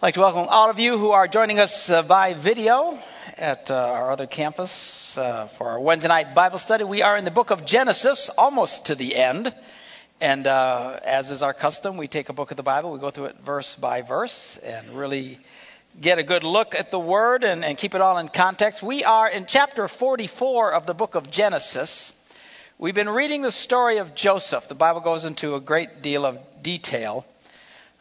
I'd like to welcome all of you who are joining us uh, by video at uh, our other campus uh, for our Wednesday night Bible study. We are in the book of Genesis, almost to the end. And uh, as is our custom, we take a book of the Bible, we go through it verse by verse, and really get a good look at the Word and, and keep it all in context. We are in chapter 44 of the book of Genesis. We've been reading the story of Joseph. The Bible goes into a great deal of detail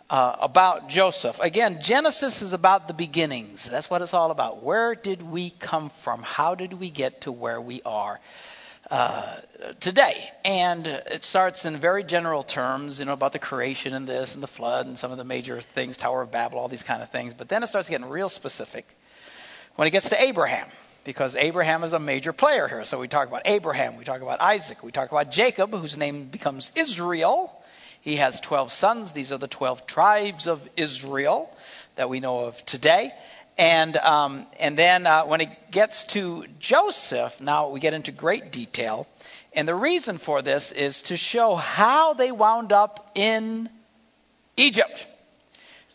uh, about Joseph. Again, Genesis is about the beginnings. That's what it's all about. Where did we come from? How did we get to where we are uh, today? And it starts in very general terms, you know, about the creation and this and the flood and some of the major things, Tower of Babel, all these kind of things. But then it starts getting real specific when it gets to Abraham. Because Abraham is a major player here. So we talk about Abraham, we talk about Isaac, we talk about Jacob, whose name becomes Israel, he has 12 sons. These are the 12 tribes of Israel that we know of today. And, um, and then uh, when it gets to Joseph, now we get into great detail. And the reason for this is to show how they wound up in Egypt.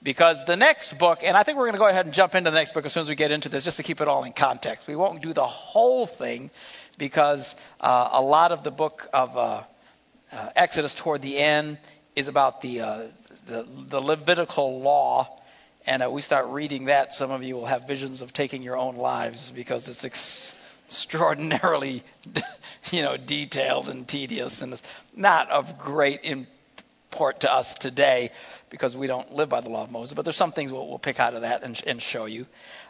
Because the next book, and I think we're going to go ahead and jump into the next book as soon as we get into this, just to keep it all in context. We won't do the whole thing because uh, a lot of the book of uh, uh, Exodus toward the end is about the, uh, the, the Levitical law. And uh, we start reading that, some of you will have visions of taking your own lives because it's ex- extraordinarily, you know, detailed and tedious, and it's not of great import to us today because we don't live by the law of Moses. But there's some things we'll, we'll pick out of that and, and show you.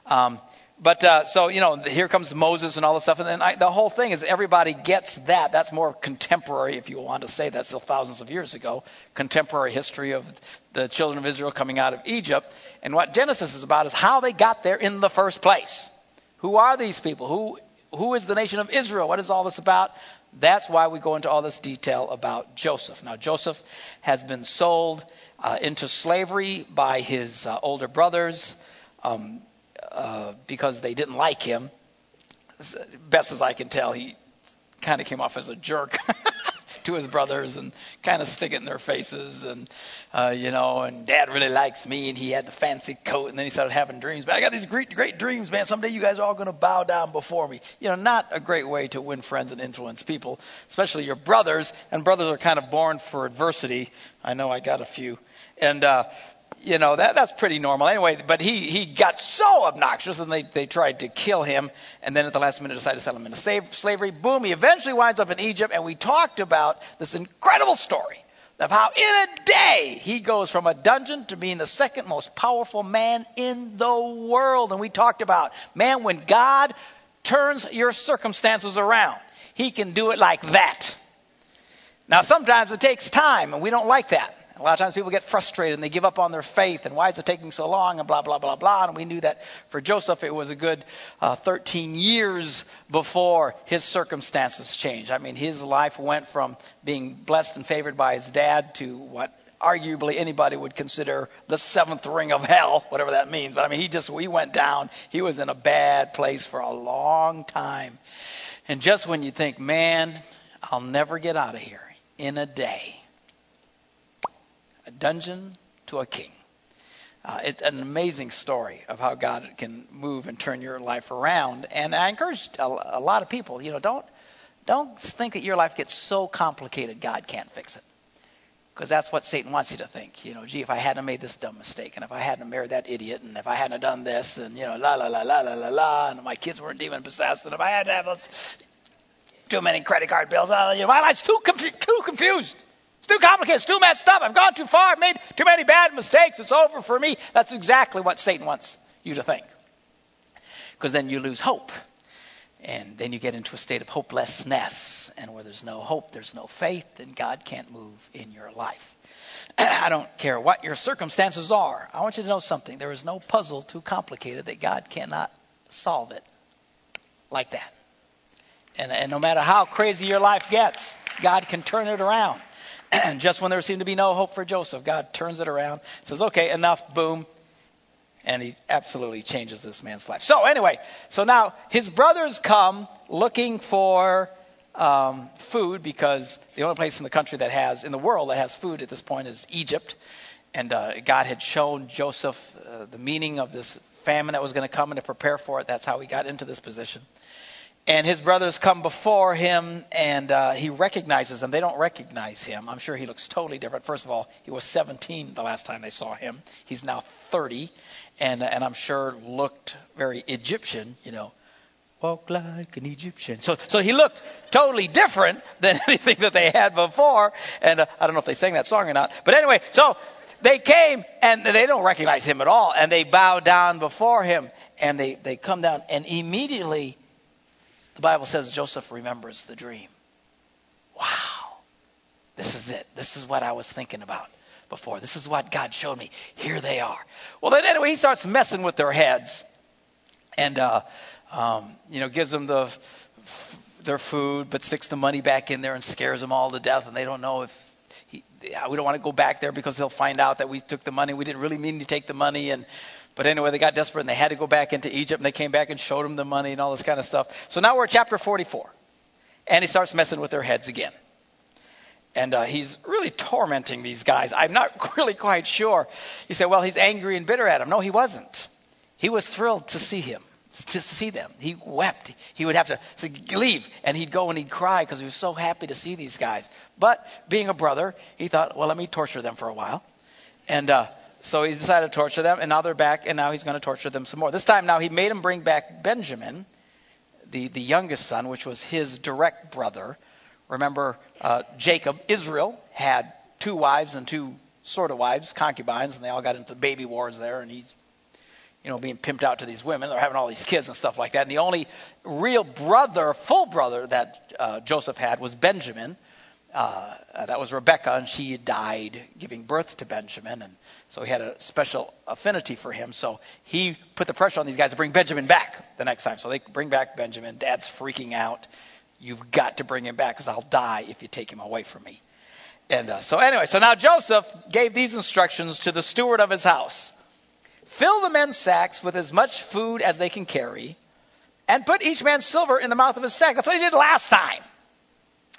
Um, but uh, so you know, here comes Moses and all this stuff, and then I, the whole thing is everybody gets that. That's more contemporary, if you want to say that's still thousands of years ago. Contemporary history of the children of Israel coming out of Egypt, and what Genesis is about is how they got there in the first place. Who are these people? Who who is the nation of Israel? What is all this about? That's why we go into all this detail about Joseph. Now, Joseph has been sold uh, into slavery by his uh, older brothers. Um, uh, because they didn't like him. Best as I can tell, he kind of came off as a jerk to his brothers and kind of stick it in their faces and uh, you know and dad really likes me and he had the fancy coat and then he started having dreams. But i got these great great dreams man. Someday you guys are all going to bow down before me. You know not a great way to win friends and influence people especially your brothers and brothers are kind of born for adversity. I know i got a few. And uh you know that that's pretty normal anyway. But he he got so obnoxious, and they they tried to kill him, and then at the last minute decided to sell him into slavery. Boom! He eventually winds up in Egypt, and we talked about this incredible story of how in a day he goes from a dungeon to being the second most powerful man in the world. And we talked about man when God turns your circumstances around, He can do it like that. Now sometimes it takes time, and we don't like that. A lot of times people get frustrated and they give up on their faith and why is it taking so long and blah, blah, blah, blah. And we knew that for Joseph it was a good uh, 13 years before his circumstances changed. I mean, his life went from being blessed and favored by his dad to what arguably anybody would consider the seventh ring of hell, whatever that means. But I mean, he just, we went down. He was in a bad place for a long time. And just when you think, man, I'll never get out of here in a day a dungeon to a king. Uh, it's an amazing story of how God can move and turn your life around. And I encourage a, a lot of people, you know, don't don't think that your life gets so complicated God can't fix it. Because that's what Satan wants you to think. You know, gee, if I hadn't made this dumb mistake, and if I hadn't married that idiot, and if I hadn't done this, and you know, la la la la la la la, and my kids weren't demon possessed, and if I had to have those too many credit card bills, uh, you know, my life's too confu- too confused. It's too complicated. It's too messed up. I've gone too far. I've made too many bad mistakes. It's over for me. That's exactly what Satan wants you to think. Because then you lose hope. And then you get into a state of hopelessness. And where there's no hope, there's no faith, and God can't move in your life. I don't care what your circumstances are. I want you to know something. There is no puzzle too complicated that God cannot solve it like that. And, and no matter how crazy your life gets, God can turn it around. And just when there seemed to be no hope for Joseph, God turns it around, says, okay, enough, boom. And he absolutely changes this man's life. So, anyway, so now his brothers come looking for um, food because the only place in the country that has, in the world that has food at this point is Egypt. and uh, God had shown Joseph uh, the meaning of this famine that was going to come and to prepare for it. That's how he got into this position. And his brothers come before him, and uh, he recognizes them. They don't recognize him. I'm sure he looks totally different. First of all, he was 17 the last time they saw him. He's now 30, and and I'm sure looked very Egyptian. You know, walk like an Egyptian. So so he looked totally different than anything that they had before. And uh, I don't know if they sang that song or not. But anyway, so they came and they don't recognize him at all, and they bow down before him, and they they come down, and immediately the Bible says Joseph remembers the dream. Wow. This is it. This is what I was thinking about before. This is what God showed me. Here they are. Well, then anyway, he starts messing with their heads, and uh, um, you know, gives them the f- their food, but sticks the money back in there and scares them all to death, and they don't know if he, we don't want to go back there because they'll find out that we took the money. We didn't really mean to take the money, and but anyway, they got desperate and they had to go back into Egypt and they came back and showed him the money and all this kind of stuff. So now we're at chapter 44. And he starts messing with their heads again. And uh, he's really tormenting these guys. I'm not really quite sure. You say, well, he's angry and bitter at them. No, he wasn't. He was thrilled to see him, to see them. He wept. He would have to say, leave. And he'd go and he'd cry because he was so happy to see these guys. But being a brother, he thought, well, let me torture them for a while. And uh, so he's decided to torture them, and now they're back, and now he's going to torture them some more. This time now he made him bring back Benjamin, the, the youngest son, which was his direct brother. Remember, uh, Jacob, Israel, had two wives and two sort of wives, concubines, and they all got into baby wars there, and he's you know, being pimped out to these women. They're having all these kids and stuff like that. And the only real brother, full brother that uh, Joseph had was Benjamin. Uh, that was Rebecca, and she died giving birth to Benjamin. And so he had a special affinity for him. So he put the pressure on these guys to bring Benjamin back the next time. So they bring back Benjamin. Dad's freaking out. You've got to bring him back because I'll die if you take him away from me. And uh, so anyway, so now Joseph gave these instructions to the steward of his house. Fill the men's sacks with as much food as they can carry, and put each man's silver in the mouth of his sack. That's what he did last time.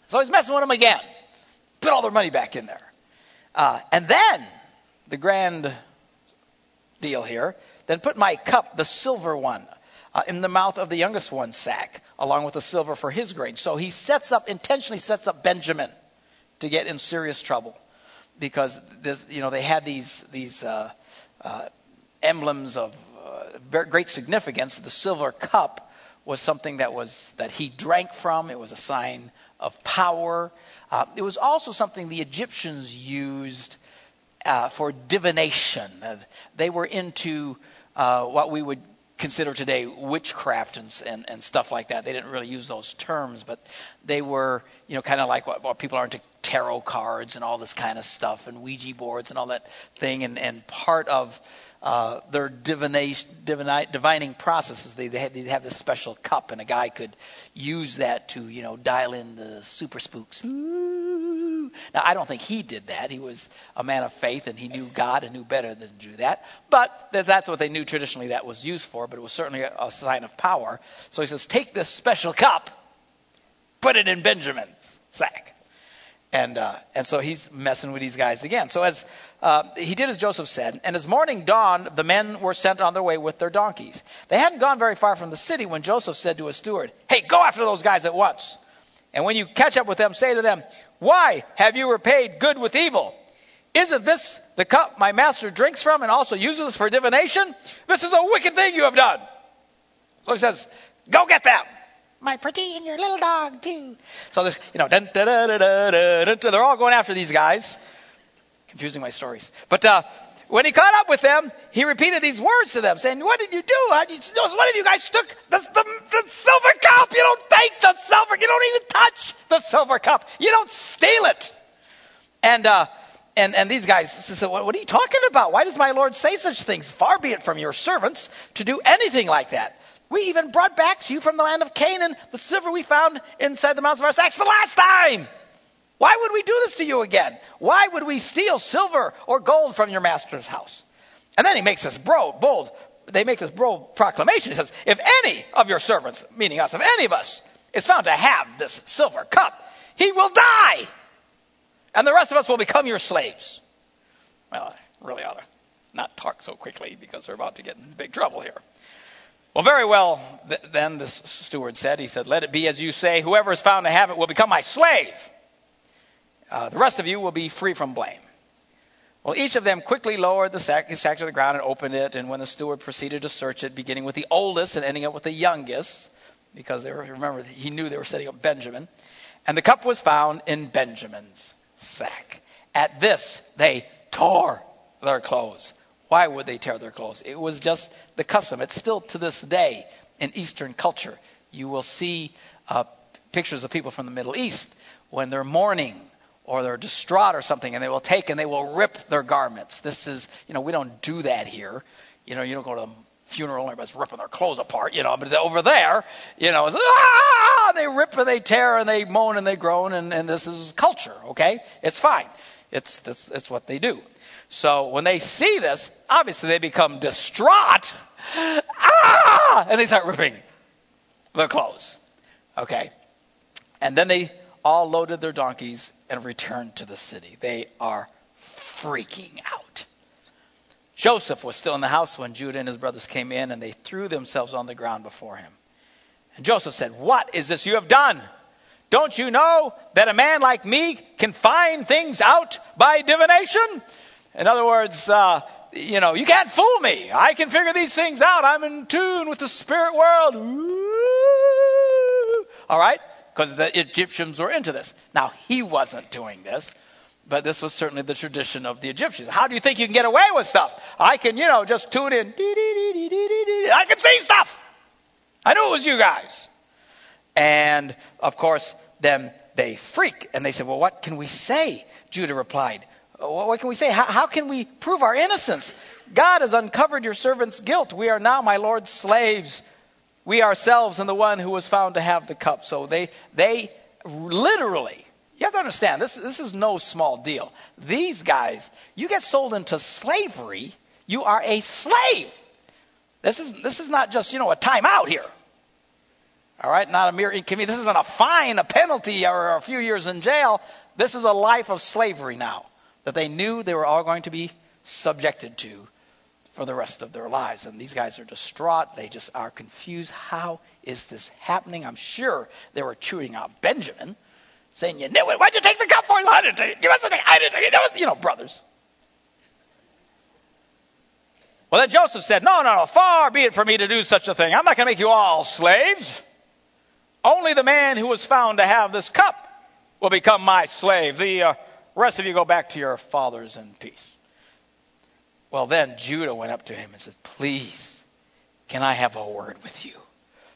So he's messing with them again. Put all their money back in there. Uh, and then the grand deal here. Then put my cup, the silver one, uh, in the mouth of the youngest one's sack, along with the silver for his grain. So he sets up, intentionally sets up Benjamin to get in serious trouble because this, you know they had these these uh, uh, emblems of uh, great significance. The silver cup was something that was that he drank from. It was a sign of power. Uh, it was also something the Egyptians used uh, for divination. Uh, they were into uh, what we would consider today witchcraft and, and, and, stuff like that. They didn't really use those terms, but they were, you know, kind of like what, what, people are into tarot cards and all this kind of stuff and Ouija boards and all that thing. And, and part of uh, their divination, divini, divining processes, they, they, had, they have this special cup, and a guy could use that to, you know, dial in the super spooks. Now, I don't think he did that. He was a man of faith and he knew God and knew better than to do that. But that's what they knew traditionally that was used for, but it was certainly a, sign of power. So he says, Take this special cup, put it in Benjamin's sack. And, uh, and so he's messing with these guys again. So as uh, he did as Joseph said, and as morning dawned, the men were sent on their way with their donkeys. They hadn't gone very far from the city when Joseph said to his steward, Hey, go after those guys at once. And when you catch up with them, say to them, Why have you repaid good with evil? Isn't this the cup my master drinks from and also uses for divination? This is a wicked thing you have done. So he says, Go get them. My pretty and your little dog, too. So this, you know, dun, dun, dun, they're all going after these guys. Confusing my stories. But uh, when he caught up with them, he repeated these words to them, saying, What did you do? One of you guys took the, the, the, silver cup. You don't take the silver. You don't even touch the silver cup. You don't steal it. And, uh, and, and these guys said, what are you talking about? Why does my Lord say such things? Far be it from your servants to do anything like that. We even brought back to you from the land of Canaan the silver we found inside the mouths of our sacks the last time. Why would we do this to you again? Why would we steal silver or gold from your master's house? And then he makes this bold, bold they make this bold proclamation. He says, if any of your servants, meaning us, if any of us, is found to have this silver cup, he will die. And the rest of us will become your slaves. Well, I really ought to not talk so quickly because we're about to get in big trouble here. Well, very well, th- then the steward said, he said, let it be as you say, whoever is found to have it will become my slave. Uh, the rest of you will be free from blame. Well, each of them quickly lowered the sack, sack to the ground and opened it, and when the steward proceeded to search it, beginning with the oldest and ending up with the youngest, because they were, remember, he knew they were setting up Benjamin, and the cup was found in Benjamin's sack. At this, they tore their clothes. Why would they tear their clothes? It was just the custom. It's still to this day in Eastern culture. You will see uh, pictures of people from the Middle East when they're mourning or they're distraught or something, and they will take and they will rip their garments. This is, you know, we don't do that here. You know, you don't go to a funeral and everybody's ripping their clothes apart, you know, but over there, you know, it's, ah! they rip and they tear and they moan and they groan, and, and this is culture, okay? It's fine. It's, this, it's what they do. So when they see this, obviously they become distraught. Ah! And they start ripping their clothes. Okay. And then they all loaded their donkeys and returned to the city. They are freaking out. Joseph was still in the house when Judah and his brothers came in, and they threw themselves on the ground before him. And Joseph said, What is this you have done? Don't you know that a man like me can find things out by divination? In other words, uh, you know, you can't fool me. I can figure these things out. I'm in tune with the spirit world. Ooh. All right? Because the Egyptians were into this. Now, he wasn't doing this, but this was certainly the tradition of the Egyptians. How do you think you can get away with stuff? I can, you know, just tune in. I can see stuff. I knew it was you guys. And, of course, then they freak and they said, Well, what can we say? Judah replied, what can we say? How, how, can we prove our innocence? God has uncovered your servant's guilt. We are now my Lord's slaves. We ourselves and the one who was found to have the cup. So they, they literally, you have to understand, this, this is no small deal. These guys, you get sold into slavery, you are a slave. This is, this is not just, you know, a timeout here. All right, not a mere inconvenience. This isn't a fine, a penalty, or a few years in jail. This is a life of slavery now that they knew they were all going to be subjected to for the rest of their lives. And these guys are distraught. They just are confused. How is this happening? I'm sure they were chewing out Benjamin, saying, You knew it. Why'd you take the cup for? Him? I didn't take it. Give us the thing. I didn't take it. Was, you know, brothers. Well, then Joseph said, No, no, no. Far be it from me to do such a thing. I'm not going to make you all slaves. Only the man who was found to have this cup will become my slave. The uh, rest of you go back to your fathers in peace. Well, then Judah went up to him and said, Please, can I have a word with you?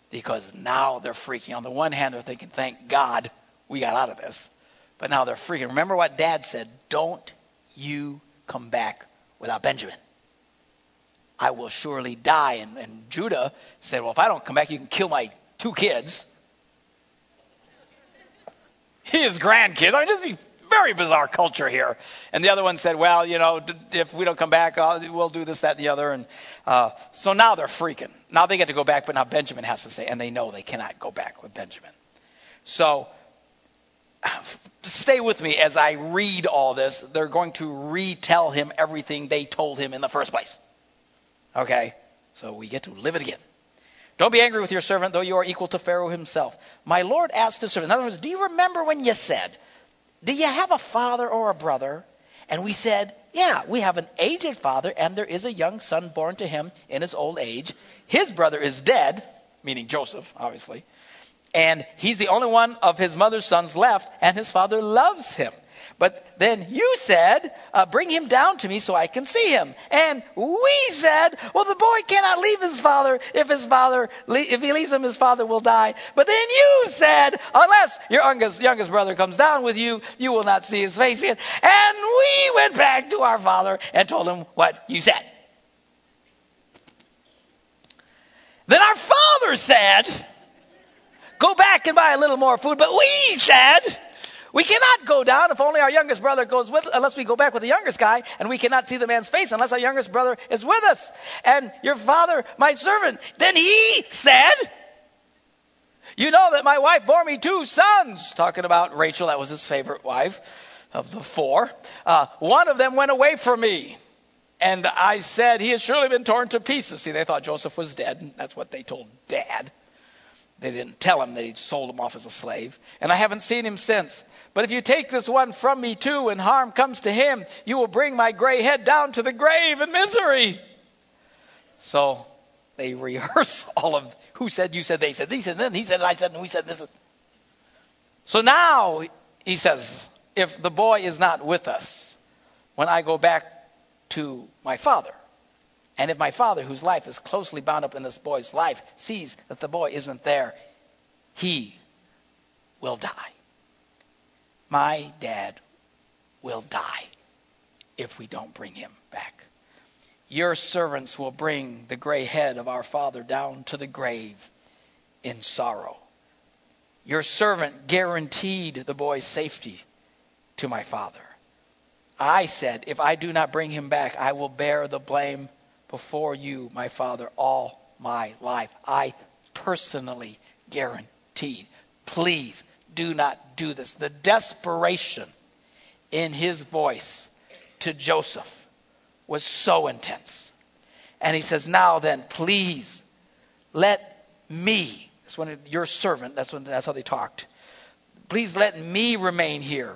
Because now they're freaking. On the one hand, they're thinking, Thank God we got out of this. But now they're freaking. Remember what dad said Don't you come back without Benjamin. I will surely die. And, and Judah said, Well, if I don't come back, you can kill my two kids. His grandkids. I mean, just be very bizarre culture here. And the other one said, well, you know, if we don't come back, uh, we'll do this, that, and the other. And uh, so now they're freaking. Now they get to go back, but now Benjamin has to say, and they know they cannot go back with Benjamin. So stay with me as I read all this. They're going to retell him everything they told him in the first place. Okay? So we get to live it again. Don't be angry with your servant, though you are equal to Pharaoh himself. My Lord asked his servant, in other words, do you remember when you said, do you have a father or a brother? And we said, Yeah, we have an aged father, and there is a young son born to him in his old age. His brother is dead, meaning Joseph, obviously. And he's the only one of his mother's sons left, and his father loves him. But then you said, uh, Bring him down to me so I can see him. And we said, Well, the boy cannot leave his father. If his father, if he leaves him, his father will die. But then you said, Unless your youngest, youngest brother comes down with you, you will not see his face again. And we went back to our father and told him what you said. Then our father said, Go back and buy a little more food. But we said, we cannot go down if only our youngest brother goes with, us, unless we go back with the youngest guy, and we cannot see the man's face unless our youngest brother is with us. And your father, my servant, then he said, You know that my wife bore me two sons. Talking about Rachel, that was his favorite wife of the four. Uh, one of them went away from me. And I said, He has surely been torn to pieces. See, they thought Joseph was dead. That's what they told Dad. They didn't tell him that he'd sold him off as a slave. And I haven't seen him since. But if you take this one from me too, and harm comes to him, you will bring my gray head down to the grave in misery. So they rehearse all of who said, you said, they said, he said, then he said, I said, and we said, this is. So now he says, if the boy is not with us, when I go back to my father. And if my father, whose life is closely bound up in this boy's life, sees that the boy isn't there, he will die. My dad will die if we don't bring him back. Your servants will bring the gray head of our father down to the grave in sorrow. Your servant guaranteed the boy's safety to my father. I said, If I do not bring him back, I will bear the blame before you, my father, all my life. I personally guaranteed. Please do not do this. The desperation in his voice to Joseph was so intense. And he says, Now then, please let me, that's when your servant, that's when that's how they talked. Please let me remain here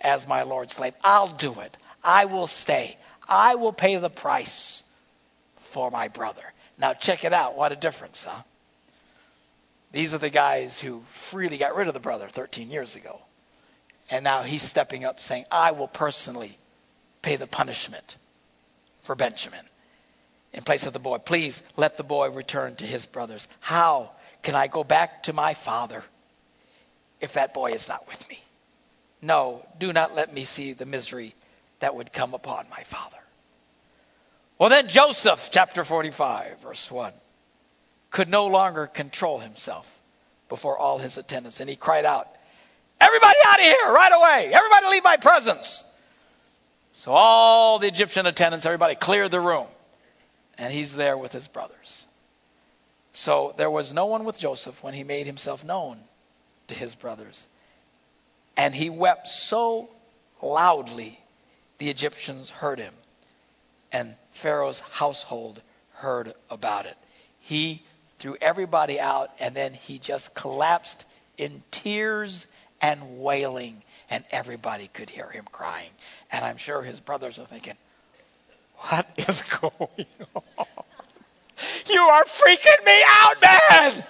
as my Lord's slave. I'll do it. I will stay. I will pay the price for my brother. Now, check it out. What a difference, huh? These are the guys who freely got rid of the brother 13 years ago. And now he's stepping up saying, I will personally pay the punishment for Benjamin in place of the boy. Please let the boy return to his brothers. How can I go back to my father if that boy is not with me? No, do not let me see the misery that would come upon my father. Well, then Joseph, chapter 45, verse 1, could no longer control himself before all his attendants, and he cried out, Everybody out of here right away! Everybody leave my presence! So all the Egyptian attendants, everybody cleared the room, and he's there with his brothers. So there was no one with Joseph when he made himself known to his brothers. And he wept so loudly, the Egyptians heard him. And Pharaoh's household heard about it. He threw everybody out, and then he just collapsed in tears and wailing, and everybody could hear him crying. And I'm sure his brothers are thinking, What is going on? You are freaking me out, man!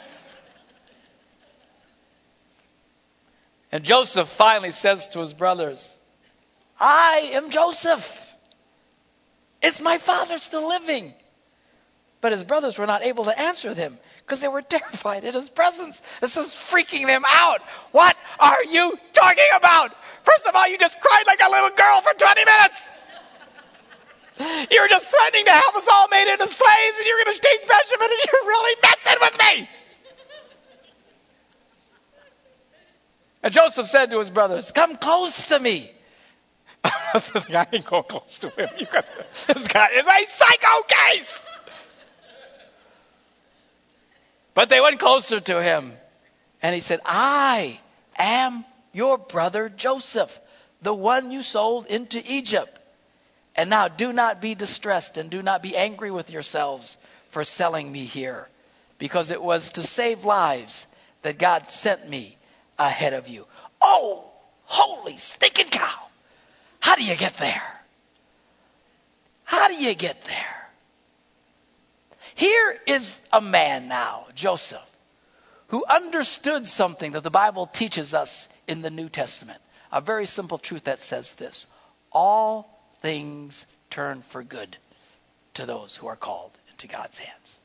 And Joseph finally says to his brothers, I am Joseph. Is my father still living. But his brothers were not able to answer them because they were terrified at his presence. This is freaking them out. What are you talking about? First of all, you just cried like a little girl for 20 minutes. You were just threatening to have us all made into slaves, and you're going to take Benjamin, and you're really messing with me. And Joseph said to his brothers, Come close to me. I ain't going close to him. You got, this guy is a psycho case. But they went closer to him. And he said, I am your brother Joseph, the one you sold into Egypt. And now do not be distressed and do not be angry with yourselves for selling me here, because it was to save lives that God sent me ahead of you. Oh, holy stinking cow. How do you get there? How do you get there? Here is a man now, Joseph, who understood something that the Bible teaches us in the New Testament. A very simple truth that says this all things turn for good to those who are called into God's hands.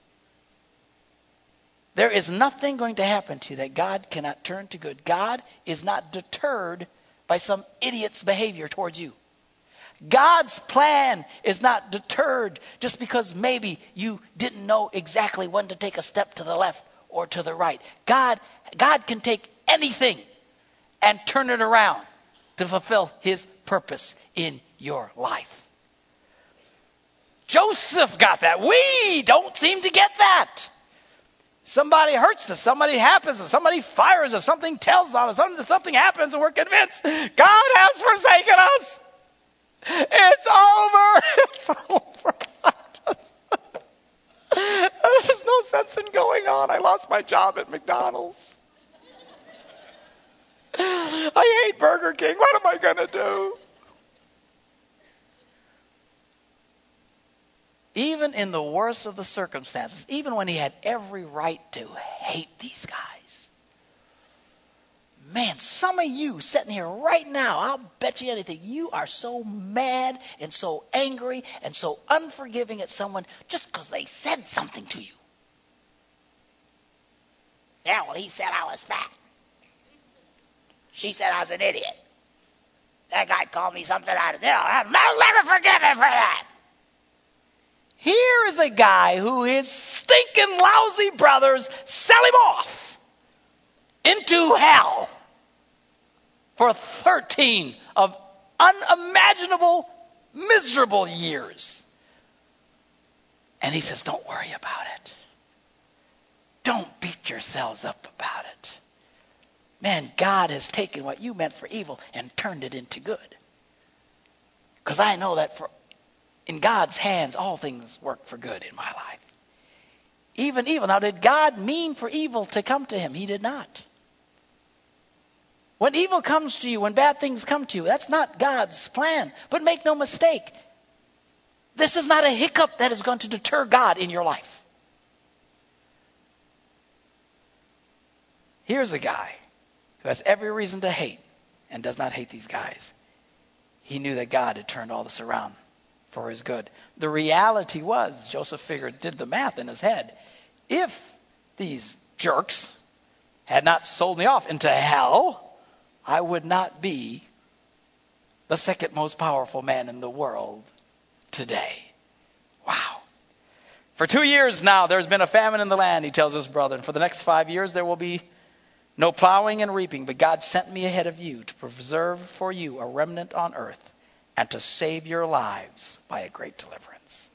There is nothing going to happen to you that God cannot turn to good. God is not deterred by some idiot's behavior towards you. God's plan is not deterred just because maybe you didn't know exactly when to take a step to the left or to the right. God, God can take anything and turn it around to fulfill his purpose in your life. Joseph got that. We don't seem to get that. Somebody hurts us, somebody happens, us, somebody fires us, something tells on us, something, something happens, and we're convinced God has forsaken us. It's over. It's over. There's no sense in going on. I lost my job at McDonald's. I hate Burger King. What am I going to do? Even in the worst of the circumstances, even when he had every right to hate these guys. Man, some of you sitting here right now, I'll bet you anything, you are so mad and so angry and so unforgiving at someone just because they said something to you. Yeah, well, he said I was fat. She said I was an idiot. That guy called me something out of you know, I'll never forgive him for that. Here is a guy who his stinking lousy brothers sell him off into hell for 13 of unimaginable, miserable years. And he says, Don't worry about it. Don't beat yourselves up about it. Man, God has taken what you meant for evil and turned it into good. Because I know that for in God's hands all things work for good in my life. Even evil. Now, did God mean for evil to come to him? He did not. When evil comes to you, when bad things come to you, that's not God's plan. But make no mistake, this is not a hiccup that is going to deter God in your life. Here's a guy who has every reason to hate and does not hate these guys. He knew that God had turned all this around for his good. The reality was, Joseph figured, did the math in his head. If these jerks had not sold me off into hell, I would not be the second most powerful man in the world today. Wow. For two years now, there's been a famine in the land, he tells his brother, and for the next five years, there will be no plowing and reaping, but God sent me ahead of you to preserve for you a remnant on earth and to save your lives by a great deliverance.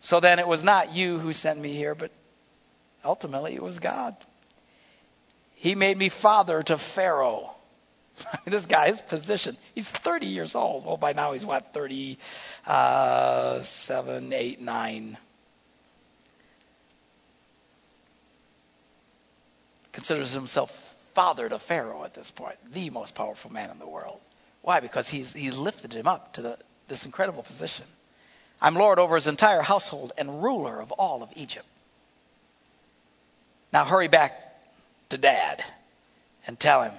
So then it was not you who sent me here, but ultimately it was God. He made me father to Pharaoh. this guy's position, he's 30 years old. Well, by now he's what, 37, uh, 8, 9. considers himself father to Pharaoh at this point, the most powerful man in the world. Why? Because he's, he's lifted him up to the, this incredible position. I'm Lord over his entire household and ruler of all of Egypt. Now hurry back to dad and tell him,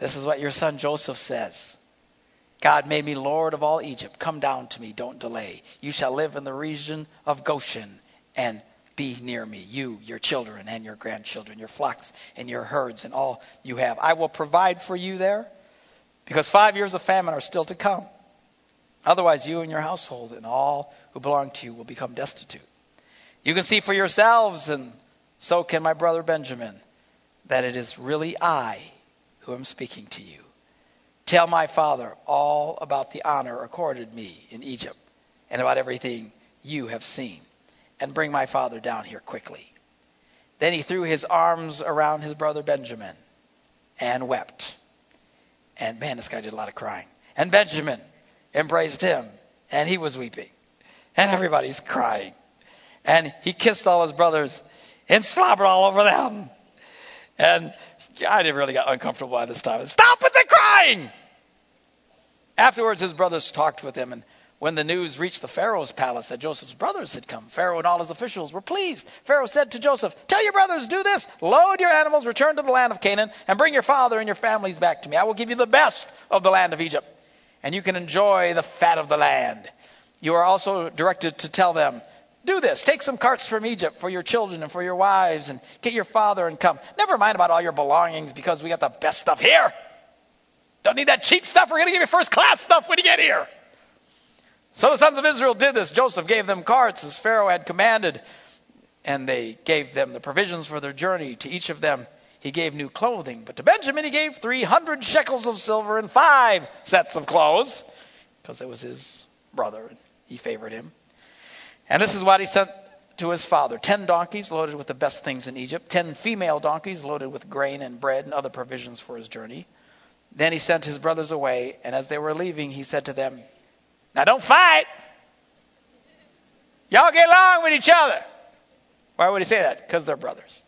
this is what your son Joseph says. God made me Lord of all Egypt. Come down to me, don't delay. You shall live in the region of Goshen and be near me, you, your children, and your grandchildren, your flocks and your herds, and all you have. I will provide for you there, because five years of famine are still to come. Otherwise, you and your household and all who belong to you will become destitute. You can see for yourselves, and so can my brother Benjamin, that it is really I who am speaking to you. Tell my father all about the honor accorded me in Egypt and about everything you have seen and bring my father down here quickly. Then he threw his arms around his brother Benjamin and wept. And man, this guy did a lot of crying. And Benjamin embraced him, and he was weeping. And everybody's crying. And he kissed all his brothers and slobbered all over them. And I didn't really got uncomfortable by this time. Stop with the crying! Afterwards, his brothers talked with him and when the news reached the Pharaoh's palace that Joseph's brothers had come, Pharaoh and all his officials were pleased. Pharaoh said to Joseph, Tell your brothers, do this. Load your animals, return to the land of Canaan, and bring your father and your families back to me. I will give you the best of the land of Egypt, and you can enjoy the fat of the land. You are also directed to tell them, do this. Take some carts from Egypt for your children and for your wives, and get your father and come. Never mind about all your belongings because we got the best stuff here. Don't need that cheap stuff. We're going to give you first class stuff when you get here. So the sons of Israel did this. Joseph gave them carts as Pharaoh had commanded, and they gave them the provisions for their journey. To each of them he gave new clothing, but to Benjamin he gave 300 shekels of silver and five sets of clothes, because it was his brother and he favored him. And this is what he sent to his father ten donkeys loaded with the best things in Egypt, ten female donkeys loaded with grain and bread and other provisions for his journey. Then he sent his brothers away, and as they were leaving, he said to them, Now don't fight. Y'all get along with each other. Why would he say that? Because they're brothers.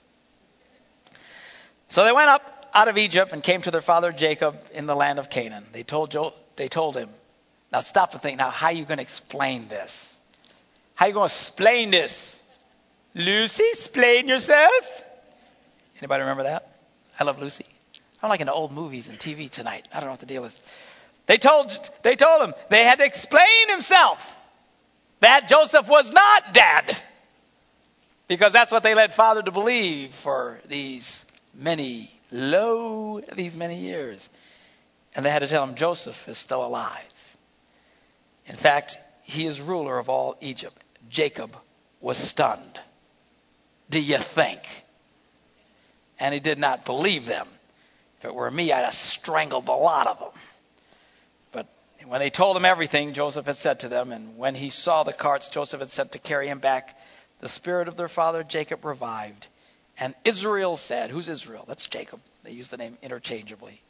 So they went up out of Egypt and came to their father Jacob in the land of Canaan. They told, jo- they told him, now stop and think, now how are you going to explain this? How you going to explain this? Lucy, explain yourself. Anybody remember that? I love Lucy. I'm like in the old movies and TV tonight. I don't know what the deal is. They told, they told him they had to explain himself that Joseph was not dead. Because that's what they led father to believe for these many, lo, these many years. And they had to tell him Joseph is still alive. In fact, he is ruler of all Egypt. Jacob was stunned. Do you think? And he did not believe them. If it were me, I'd have strangled a lot of them. But when they told him everything Joseph had said to them, and when he saw the carts Joseph had sent to carry him back, the spirit of their father Jacob revived. And Israel said, Who's Israel? That's Jacob. They use the name interchangeably.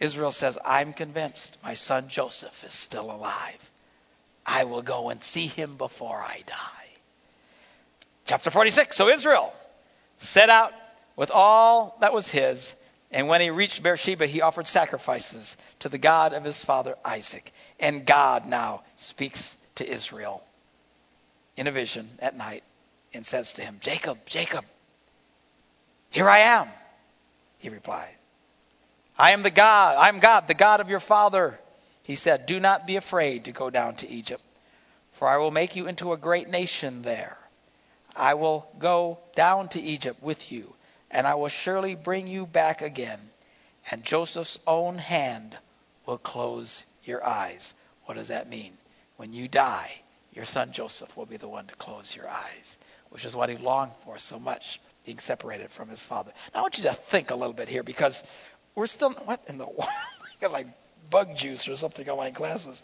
Israel says, I'm convinced my son Joseph is still alive. I will go and see him before I die. Chapter 46. So Israel set out with all that was his, and when he reached Beersheba, he offered sacrifices to the God of his father Isaac. And God now speaks to Israel in a vision at night and says to him, Jacob, Jacob, here I am. He replied, I am the God, I am God, the God of your father. He said, Do not be afraid to go down to Egypt, for I will make you into a great nation there. I will go down to Egypt with you, and I will surely bring you back again, and Joseph's own hand will close your eyes. What does that mean? When you die, your son Joseph will be the one to close your eyes, which is what he longed for so much, being separated from his father. Now, I want you to think a little bit here because we're still, what in the world? Like bug juice or something on my glasses.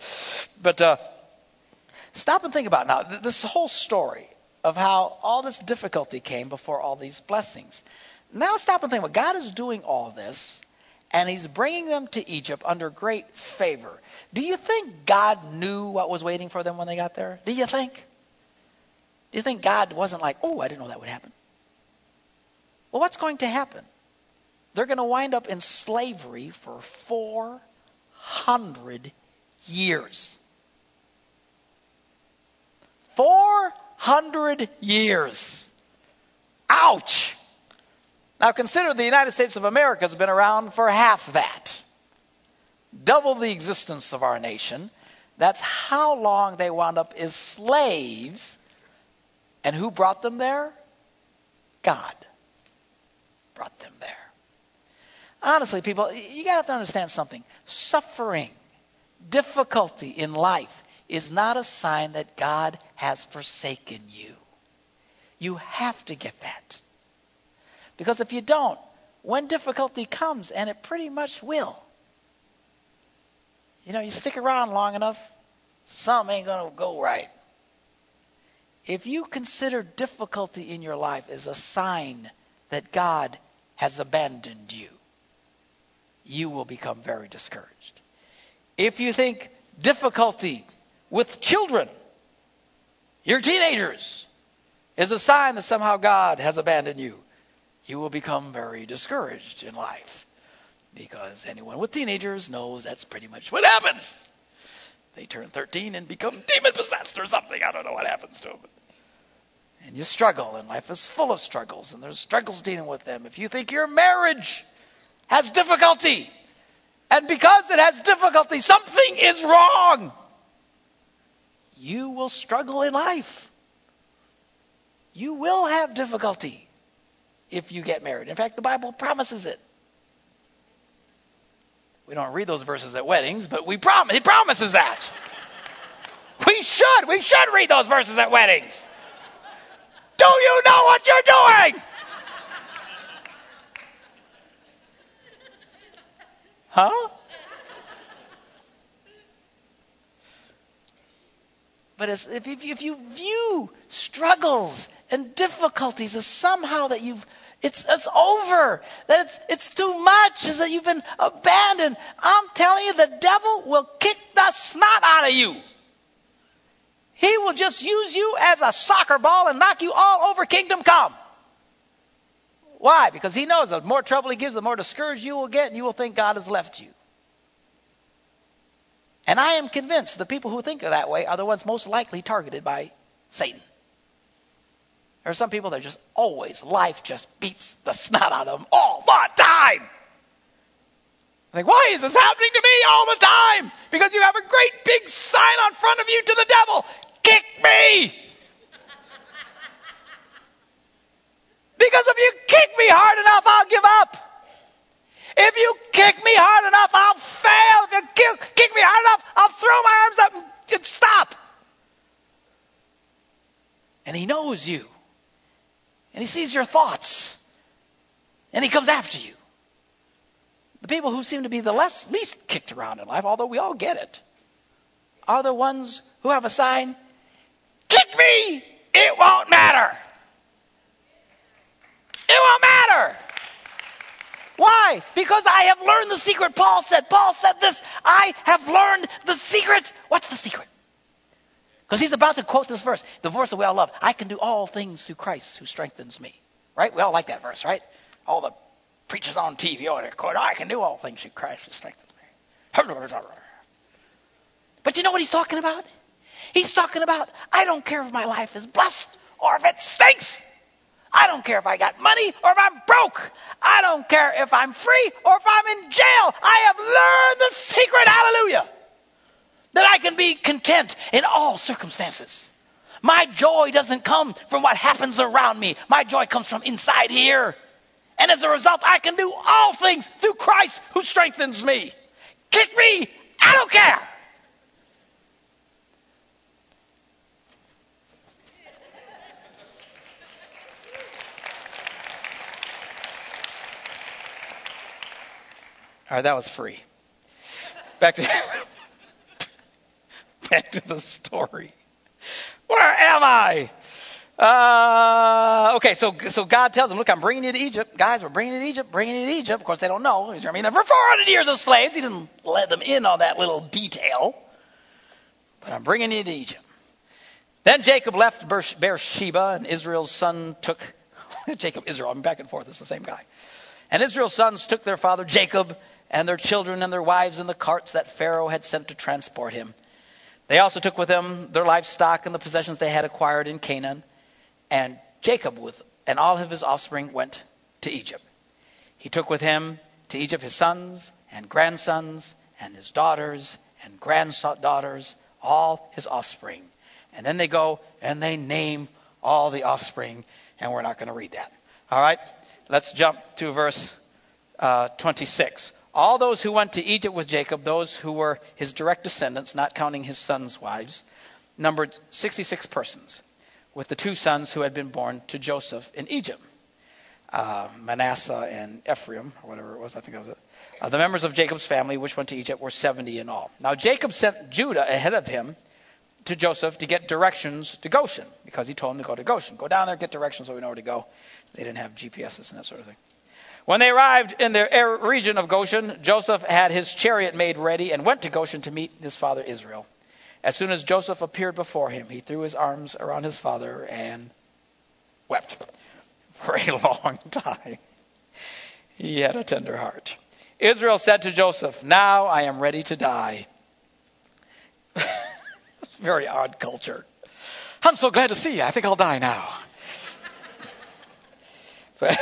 But uh, stop and think about it now. This whole story of how all this difficulty came before all these blessings. Now stop and think about. God is doing all this and he's bringing them to Egypt under great favor. Do you think God knew what was waiting for them when they got there? Do you think? Do you think God wasn't like, oh, I didn't know that would happen? Well, what's going to happen? They're going to wind up in slavery for 400 years. 400 years. Ouch! Now consider the United States of America has been around for half that. Double the existence of our nation. That's how long they wound up as slaves. And who brought them there? God brought them there. Honestly, people, you got to understand something. Suffering, difficulty in life is not a sign that God has forsaken you. You have to get that. Because if you don't, when difficulty comes, and it pretty much will, you know, you stick around long enough, something ain't going to go right. If you consider difficulty in your life as a sign that God has abandoned you, you will become very discouraged. If you think difficulty with children, your teenagers, is a sign that somehow God has abandoned you, you will become very discouraged in life. Because anyone with teenagers knows that's pretty much what happens. They turn 13 and become demon possessed or something. I don't know what happens to them. And you struggle, and life is full of struggles, and there's struggles dealing with them. If you think your marriage has difficulty, and because it has difficulty, something is wrong, you will struggle in life. You will have difficulty if you get married. In fact, the Bible promises it. We don't read those verses at weddings, but we promise. He promises that. We should. We should read those verses at weddings. Do you know what you're doing? Huh? But if, if, if you view struggles and difficulties as somehow that you've It's, it's over. That it's, it's too much. Is that you've been abandoned. I'm telling you, the devil will kick the snot out of you. He will just use you as a soccer ball and knock you all over kingdom come. Why? Because he knows the more trouble he gives, the more discouraged you will get, and you will think God has left you. And I am convinced the people who think of that way are the ones most likely targeted by Satan. There are some people that just always, life just beats the snot out of them all the time. Like, why is this happening to me all the time? Because you have a great big sign on front of you to the devil. Kick me! Because if you kick me hard enough, I'll give up. If you kick me hard enough, I'll fail. If you kick, kick me hard enough, I'll throw my arms up and, stop. And he knows you. And he sees your thoughts. And he comes after you. The people who seem to be the less, least kicked around in life, although we all get it, are the ones who have a sign, kick me, it won't matter. It won't matter. Why? Because I have learned the secret. Paul said, Paul said this, I have learned the secret. What's the secret? Because he's about to quote this verse, the verse that we all love. I can do all things through Christ who strengthens me. Right? We all like that verse, right? All the preachers on TV, oh, they quote, I can do all things through Christ who strengthens me. But you know what he's talking about? He's talking about, I don't care if my life is blessed or if it stinks. I don't care if I got money or if I'm broke. I don't care if I'm free or if I'm in jail. I have learned the secret, hallelujah, that I can be content in all circumstances. My joy doesn't come from what happens around me. My joy comes from inside here. And as a result, I can do all things through Christ who strengthens me. Kick me, I don't care. All right, that was free. Back to back to the story. Where am I? Uh, okay, so so God tells them, look, I'm bringing you to Egypt, guys. We're bringing you to Egypt, bringing you to Egypt. Of course, they don't know. I mean, they're for 400 years as slaves. He didn't let them in on that little detail. But I'm bringing you to Egypt. Then Jacob left Beersheba, and Israel's son took Jacob, Israel. I'm back and forth. It's the same guy. And Israel's sons took their father Jacob and their children and their wives in the carts that Pharaoh had sent to transport him. They also took with them their livestock and the possessions they had acquired in Canaan. And Jacob with and all of his offspring went to Egypt. He took with him to Egypt his sons and grandsons and his daughters and granddaughters, all his offspring. And then they go and they name all the offspring, and we're not going to read that. All right? Let's jump to verse uh, 26 all those who went to Egypt with Jacob, those who were his direct descendants, not counting his sons' wives, numbered 66 persons, with the two sons who had been born to Joseph in Egypt. Uh, Manasseh and Ephraim, or whatever it was, I think that was it. Uh, the members of Jacob's family, which went to Egypt, were 70 in all. Now Jacob sent Judah ahead of him to Joseph to get directions to Goshen, because he told him to go to Goshen. Go down there, get directions so we know where to go. They didn't have GPSs and that sort of thing. When they arrived in the region of Goshen, Joseph had his chariot made ready and went to Goshen to meet his father Israel. As soon as Joseph appeared before him, he threw his arms around his father and wept for a long time. He had a tender heart. Israel said to Joseph, Now I am ready to die. Very odd culture. I'm so glad to see you. I think I'll die now.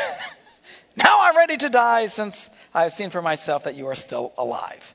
Now I'm ready to die since I have seen for myself that you are still alive.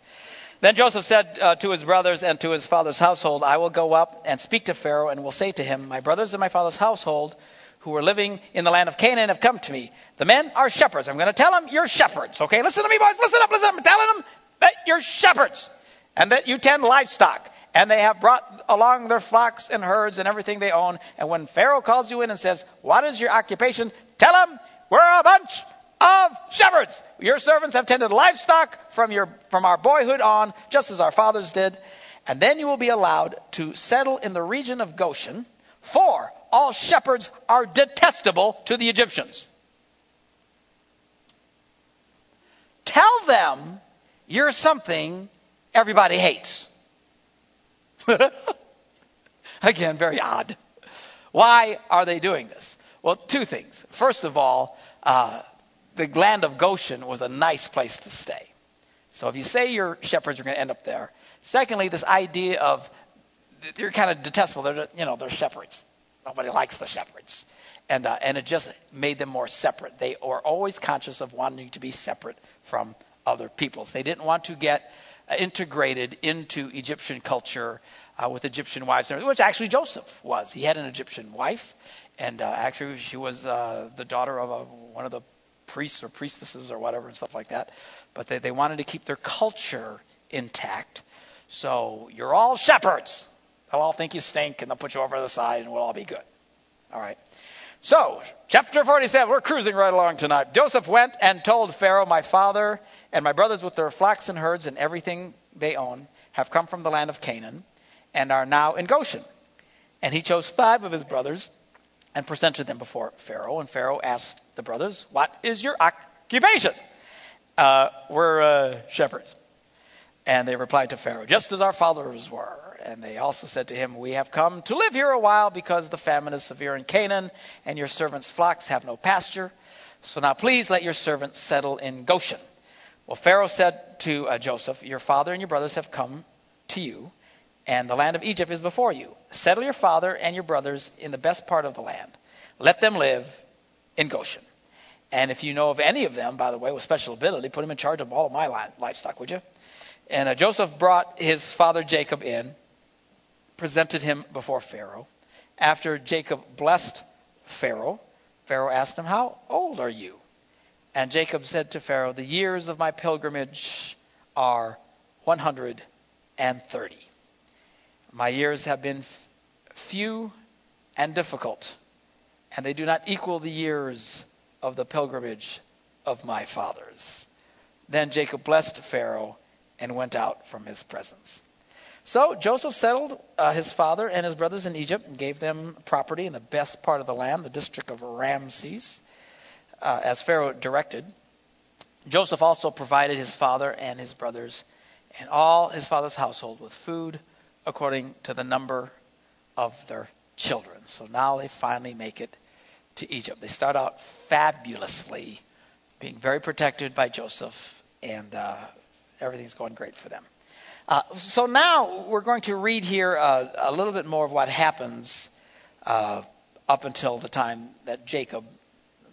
Then Joseph said uh, to his brothers and to his father's household, I will go up and speak to Pharaoh and will say to him, My brothers and my father's household who are living in the land of Canaan have come to me. The men are shepherds. I'm going to tell them you're shepherds. Okay, listen to me, boys. Listen up, listen up. I'm telling them that you're shepherds and that you tend livestock. And they have brought along their flocks and herds and everything they own. And when Pharaoh calls you in and says, What is your occupation? Tell him we're a bunch of shepherds. Your servants have tended livestock from, your, from our boyhood on, just as our fathers did. And then you will be allowed to settle in the region of Goshen, for all shepherds are detestable to the Egyptians. tell them you're something everybody hates. Again, very odd. Why are they doing this? Well, two things. First of all, uh, the land of Goshen was a nice place to stay. So if you say you're shepherds, you're going to end up there. Secondly, this idea of they're kind of detestable. They're you know they're shepherds. Nobody likes the shepherds, and uh, and it just made them more separate. They were always conscious of wanting to be separate from other peoples. They didn't want to get integrated into Egyptian culture uh, with Egyptian wives, which actually Joseph was. He had an Egyptian wife, and uh, actually she was uh, the daughter of a, one of the priests or priestesses or whatever and stuff like that. But they, they wanted to keep their culture intact. So you're all shepherds. They'll all think you stink and they'll put you over to the side and we'll all be good. All right. So, chapter 47, we're cruising right along tonight. Joseph went and told Pharaoh, My father and my brothers with their flocks and herds and everything they own have come from the land of Canaan and are now in Goshen. And he chose five of his brothers and presented them before Pharaoh. And Pharaoh asked the brothers, What is your occupation? Uh, we're uh, shepherds. And they replied to Pharaoh, Just as our fathers were. And they also said to him, We have come to live here a while because the famine is severe in Canaan, and your servants' flocks have no pasture. So now please let your servants settle in Goshen. Well, Pharaoh said to uh, Joseph, Your father and your brothers have come to you, and the land of Egypt is before you. Settle your father and your brothers in the best part of the land. Let them live in Goshen. And if you know of any of them, by the way, with special ability, put them in charge of all of my livestock, would you? And uh, Joseph brought his father Jacob in, presented him before Pharaoh. After Jacob blessed Pharaoh, Pharaoh asked him, How old are you? And Jacob said to Pharaoh, The years of my pilgrimage are 130. My years have been few and difficult, and they do not equal the years of the pilgrimage of my fathers. Then Jacob blessed Pharaoh and went out from his presence. So Joseph settled uh, his father and his brothers in Egypt and gave them property in the best part of the land, the district of Ramses, uh, as Pharaoh directed. Joseph also provided his father and his brothers and all his father's household with food according to the number of their children. So now they finally make it to Egypt. They start out fabulously, being very protected by Joseph, and uh, everything's going great for them. Uh, so now we're going to read here uh, a little bit more of what happens uh, up until the time that Jacob,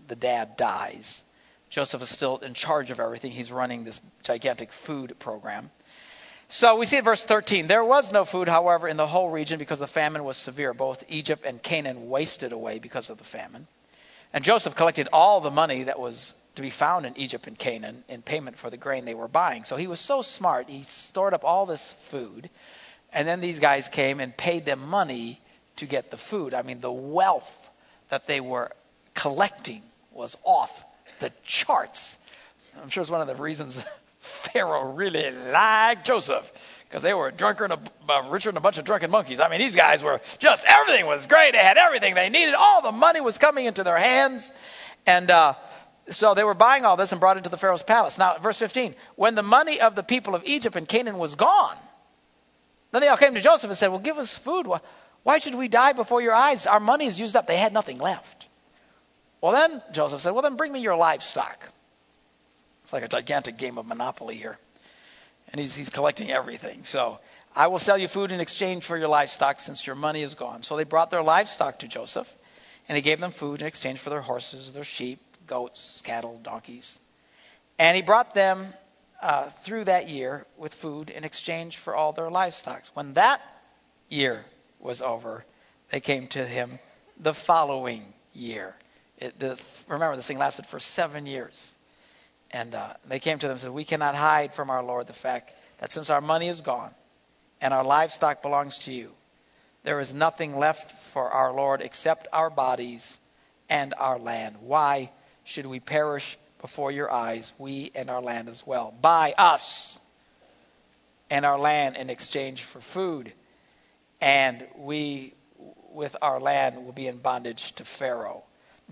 the dad, dies. Joseph is still in charge of everything. He's running this gigantic food program. So we see in verse 13, there was no food, however, in the whole region because the famine was severe. Both Egypt and Canaan wasted away because of the famine. And Joseph collected all the money that was to be found in Egypt and Canaan in payment for the grain they were buying. So he was so smart, he stored up all this food. And then these guys came and paid them money to get the food. I mean, the wealth that they were collecting was off the charts. I'm sure it's one of the reasons Pharaoh really liked Joseph because they were drunker and a, uh, richer than a bunch of drunken monkeys. I mean, these guys were just everything was great. They had everything they needed. All the money was coming into their hands, and uh, so they were buying all this and brought it to the Pharaoh's palace. Now, verse 15: When the money of the people of Egypt and Canaan was gone, then they all came to Joseph and said, "Well, give us food. Why should we die before your eyes? Our money is used up. They had nothing left." Well, then Joseph said, "Well, then bring me your livestock." It's like a gigantic game of Monopoly here. And he's, he's collecting everything. So I will sell you food in exchange for your livestock since your money is gone. So they brought their livestock to Joseph, and he gave them food in exchange for their horses, their sheep, goats, cattle, donkeys. And he brought them uh, through that year with food in exchange for all their livestock. When that year was over, they came to him the following year. It, the, remember, this thing lasted for seven years. And uh, they came to them and said, We cannot hide from our Lord the fact that since our money is gone and our livestock belongs to you, there is nothing left for our Lord except our bodies and our land. Why should we perish before your eyes, we and our land as well? Buy us and our land in exchange for food, and we with our land will be in bondage to Pharaoh.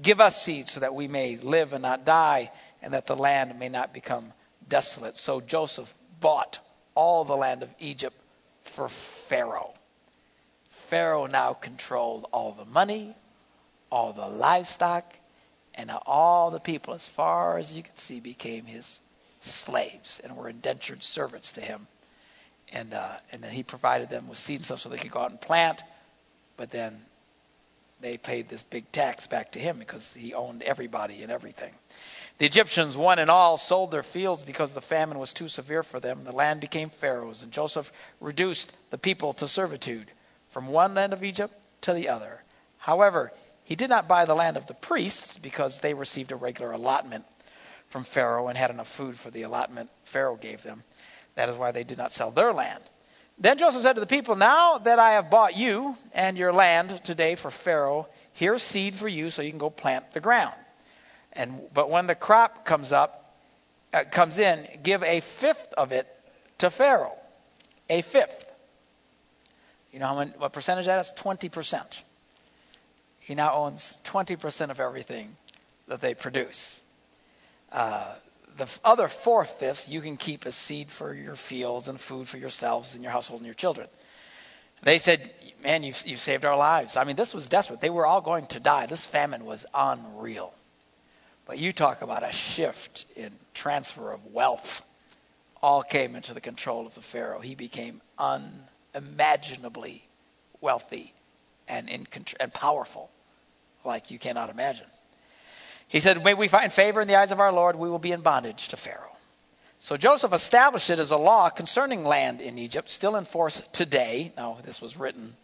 Give us seed so that we may live and not die and that the land may not become desolate. So Joseph bought all the land of Egypt for Pharaoh. Pharaoh now controlled all the money, all the livestock, and all the people, as far as you could see, became his slaves and were indentured servants to him. And uh, and then he provided them with seed and stuff so they could go out and plant. But then they paid this big tax back to him because he owned everybody and everything. The Egyptians, one and all, sold their fields because the famine was too severe for them. The land became Pharaoh's, and Joseph reduced the people to servitude from one end of Egypt to the other. However, he did not buy the land of the priests because they received a regular allotment from Pharaoh and had enough food for the allotment Pharaoh gave them. That is why they did not sell their land. Then Joseph said to the people, Now that I have bought you and your land today for Pharaoh, here's seed for you so you can go plant the ground. And but when the crop comes up, uh, comes in, give a fifth of it to Pharaoh. A fifth. You know how many, what percentage that is? Twenty percent. He now owns twenty percent of everything that they produce. Uh, the other four fifths you can keep as seed for your fields and food for yourselves and your household and your children. They said, Man, you've, you've saved our lives. I mean, this was desperate. They were all going to die. This famine was unreal. But you talk about a shift in transfer of wealth. All came into the control of the Pharaoh. He became unimaginably wealthy and, in, and powerful, like you cannot imagine. He said, May we find favor in the eyes of our Lord, we will be in bondage to Pharaoh. So Joseph established it as a law concerning land in Egypt, still in force today. Now, this was written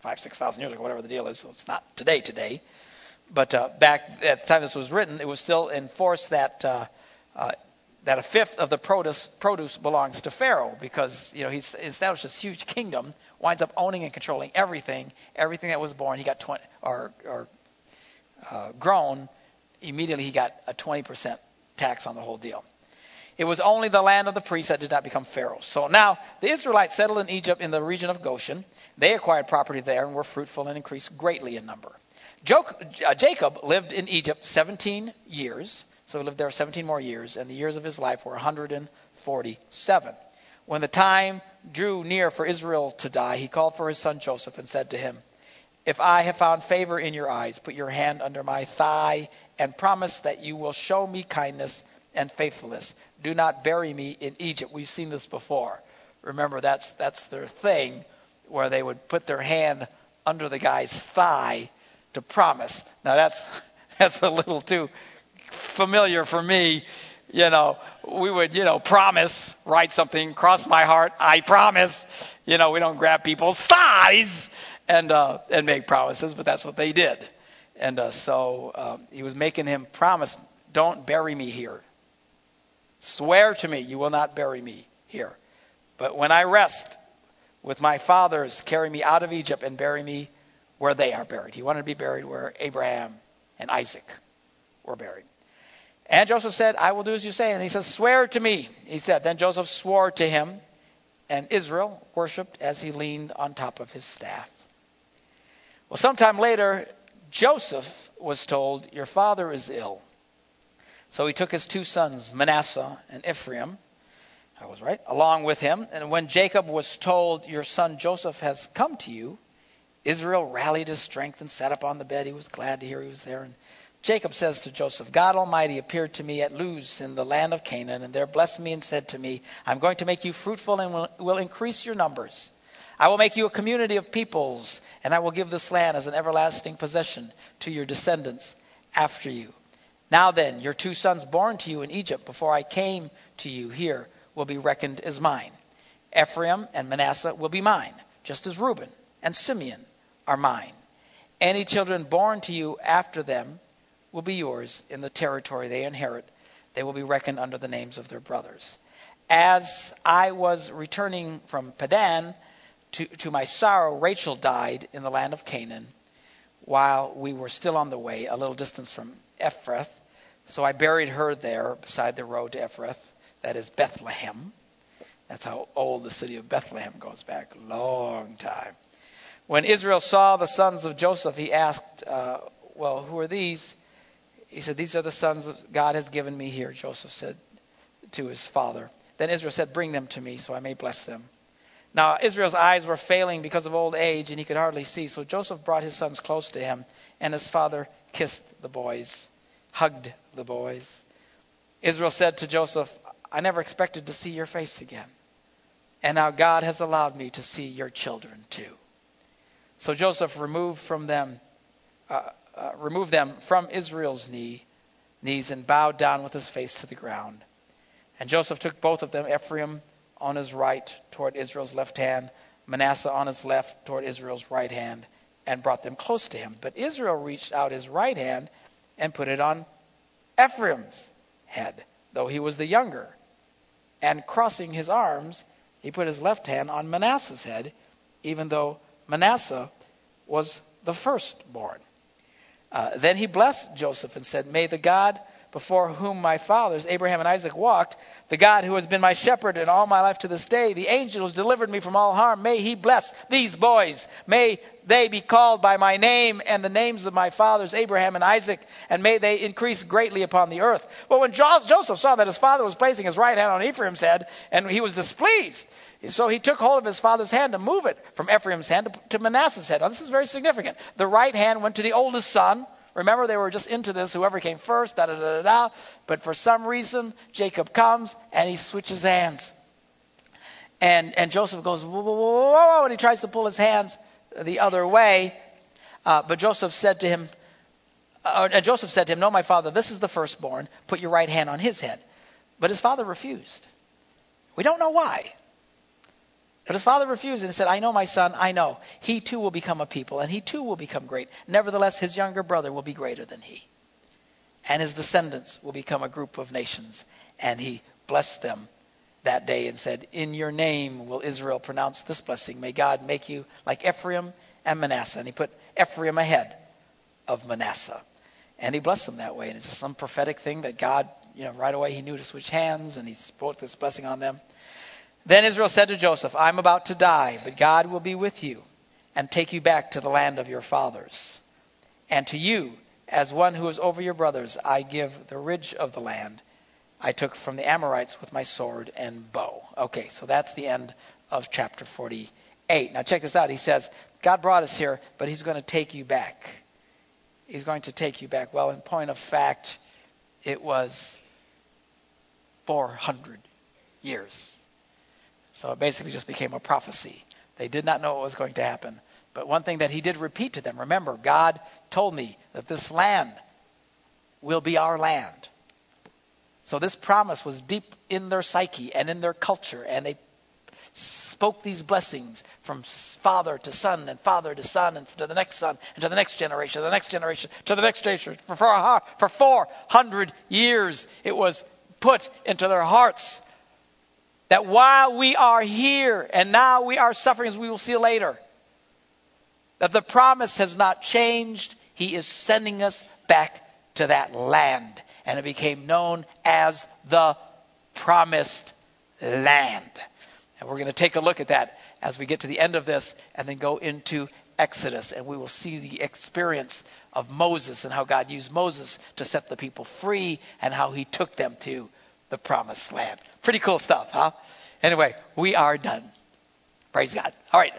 five, six thousand years ago, whatever the deal is, so it's not today, today. But uh, back at the time this was written, it was still in force that uh, uh, that a fifth of the produce produce belongs to Pharaoh because you know he's established this huge kingdom, winds up owning and controlling everything, everything that was born. He got 20 or, or uh, grown immediately he got a 20% tax on the whole deal. It was only the land of the priests that did not become Pharaoh's. So now the Israelites settled in Egypt in the region of Goshen. They acquired property there and were fruitful and increased greatly in number. Uh, Jacob lived in Egypt 17 years, so he lived there 17 more years, and the years of his life were 147. When the time drew near for Israel to die, he called for his son Joseph and said to him, If I have found favor in your eyes, put your hand under my thigh and promise that you will show me kindness and faithfulness. Do not bury me in Egypt. We've seen this before. Remember, that's that's their thing, where they would put their hand under the guy's thigh to promise. Now that's that's a little too familiar for me. You know, we would, you know, promise, write something, cross my heart, I promise. You know, we don't grab people's thighs and uh, and make promises, but that's what they did. And uh, so um, he was making him promise, don't bury me here. Swear to me you will not bury me here. But when I rest with my fathers, carry me out of Egypt and bury me where they are buried. He wanted to be buried where Abraham and Isaac were buried. And Joseph said, I will do as you say. And he says, Swear to me. He said. Then Joseph swore to him, and Israel worshiped as he leaned on top of his staff. Well, sometime later, Joseph was told, Your father is ill. So he took his two sons, Manasseh and Ephraim, I was right, along with him. And when Jacob was told, Your son Joseph has come to you, Israel rallied his strength and sat up on the bed. He was glad to hear he was there. And Jacob says to Joseph, God Almighty appeared to me at Luz in the land of Canaan, and there blessed me and said to me, I'm going to make you fruitful and will, will increase your numbers. I will make you a community of peoples, and I will give this land as an everlasting possession to your descendants after you. Now then, your two sons born to you in Egypt before I came to you here will be reckoned as mine. Ephraim and Manasseh will be mine, just as Reuben and Simeon are mine. Any children born to you after them will be yours in the territory they inherit. They will be reckoned under the names of their brothers. As I was returning from Padan, to, to my sorrow, Rachel died in the land of Canaan while we were still on the way, a little distance from Ephrath. So I buried her there beside the road to Ephrath, that is Bethlehem. That's how old the city of Bethlehem goes back, long time. When Israel saw the sons of Joseph, he asked, uh, Well, who are these? He said, These are the sons God has given me here. Joseph said, to his father. Then Israel said, Bring them to me, so I may bless them. Now Israel's eyes were failing because of old age, and he could hardly see. So Joseph brought his sons close to him, and his father kissed the boys, hugged the boys. Israel said to Joseph, I never expected to see your face again. And now God has allowed me to see your children too. So Joseph removed from them, uh, uh, removed them from Israel's knee, knees and bowed down with his face to the ground. And Joseph took both of them, Ephraim on his right toward Israel's left hand, Manasseh on his left toward Israel's right hand, and brought them close to him. But Israel reached out his right hand and put it on Ephraim's head, though he was the younger. And crossing his arms, he put his left hand on Manasseh's head, even though Manasseh was the firstborn. Uh, then he blessed Joseph and said, May the God before whom my fathers, Abraham and Isaac, walked, the God who has been my shepherd in all my life to this day, the angel who has delivered me from all harm, may he bless these boys. May they be called by my name and the names of my fathers, Abraham and Isaac, and may they increase greatly upon the earth. Well, when Joseph saw that his father was placing his right hand on Ephraim's head, and he was displeased, so he took hold of his father's hand to move it from Ephraim's hand to Manasseh's head. Now, this is very significant. The right hand went to the oldest son, Remember, they were just into this, whoever came first, da da da da da. But for some reason, Jacob comes and he switches hands. And, and Joseph goes, whoa, whoa, whoa, whoa, and he tries to pull his hands the other way. Uh, but Joseph said to him, uh, and Joseph said to him, No, my father, this is the firstborn. Put your right hand on his head. But his father refused. We don't know why. But his father refused and said, I know my son, I know. He too will become a people, and he too will become great. Nevertheless, his younger brother will be greater than he. And his descendants will become a group of nations. And he blessed them that day and said, In your name will Israel pronounce this blessing. May God make you like Ephraim and Manasseh. And he put Ephraim ahead of Manasseh. And he blessed them that way. And it's just some prophetic thing that God, you know, right away he knew to switch hands and he spoke this blessing on them. Then Israel said to Joseph, I'm about to die, but God will be with you and take you back to the land of your fathers. And to you, as one who is over your brothers, I give the ridge of the land I took from the Amorites with my sword and bow. Okay, so that's the end of chapter 48. Now check this out. He says, God brought us here, but he's going to take you back. He's going to take you back. Well, in point of fact, it was 400 years. So it basically just became a prophecy. They did not know what was going to happen. But one thing that he did repeat to them remember, God told me that this land will be our land. So this promise was deep in their psyche and in their culture, and they spoke these blessings from father to son and father to son and to the next son and to the next generation, the next generation, to the next generation. For, for 400 years, it was put into their hearts that while we are here and now we are suffering, as we will see later, that the promise has not changed. He is sending us back to that land. And it became known as the promised land. And we're going to take a look at that as we get to the end of this and then go into Exodus. And we will see the experience of Moses and how God used Moses to set the people free and how he took them to the promised land. Pretty cool stuff, huh? Anyway, we are done. Praise God. All right.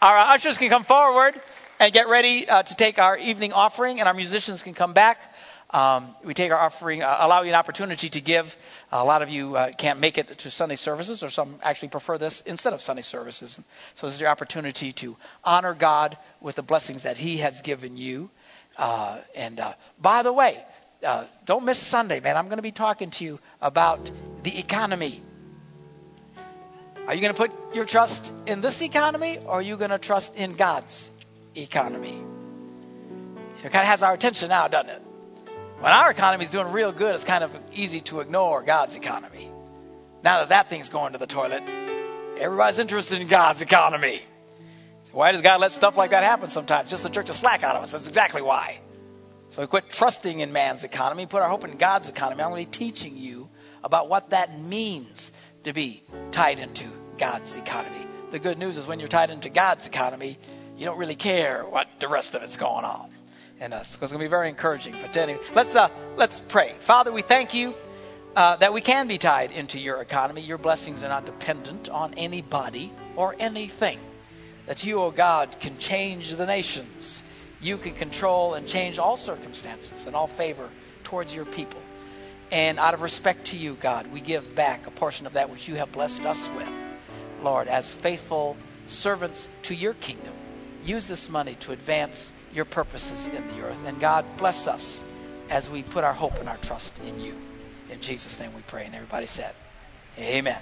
Our ushers can come forward and get ready uh, to take our evening offering, and our musicians can come back. Um, we take our offering, uh, allow you an opportunity to give. A lot of you uh, can't make it to Sunday services, or some actually prefer this instead of Sunday services. So this is your opportunity to honor God with the blessings that He has given you. Uh, and uh, by the way, uh, don't miss Sunday, man. I'm going to be talking to you about the economy. Are you going to put your trust in this economy or are you going to trust in God's economy? It kind of has our attention now, doesn't it? When our economy is doing real good, it's kind of easy to ignore God's economy. Now that that thing's going to the toilet, everybody's interested in God's economy. Why does God let stuff like that happen sometimes? Just to jerk the slack out of us. That's exactly why. So we quit trusting in man's economy, put our hope in God's economy. I'm going to be teaching you about what that means to be tied into God's economy. The good news is when you're tied into God's economy, you don't really care what the rest of it's going on. And uh, it's going to be very encouraging. But anyway, let's uh, let's pray. Father, we thank you uh, that we can be tied into your economy. Your blessings are not dependent on anybody or anything. That you, O oh God, can change the nations. You can control and change all circumstances and all favor towards your people. And out of respect to you, God, we give back a portion of that which you have blessed us with, Lord, as faithful servants to your kingdom. Use this money to advance your purposes in the earth. And God, bless us as we put our hope and our trust in you. In Jesus' name we pray. And everybody said, Amen.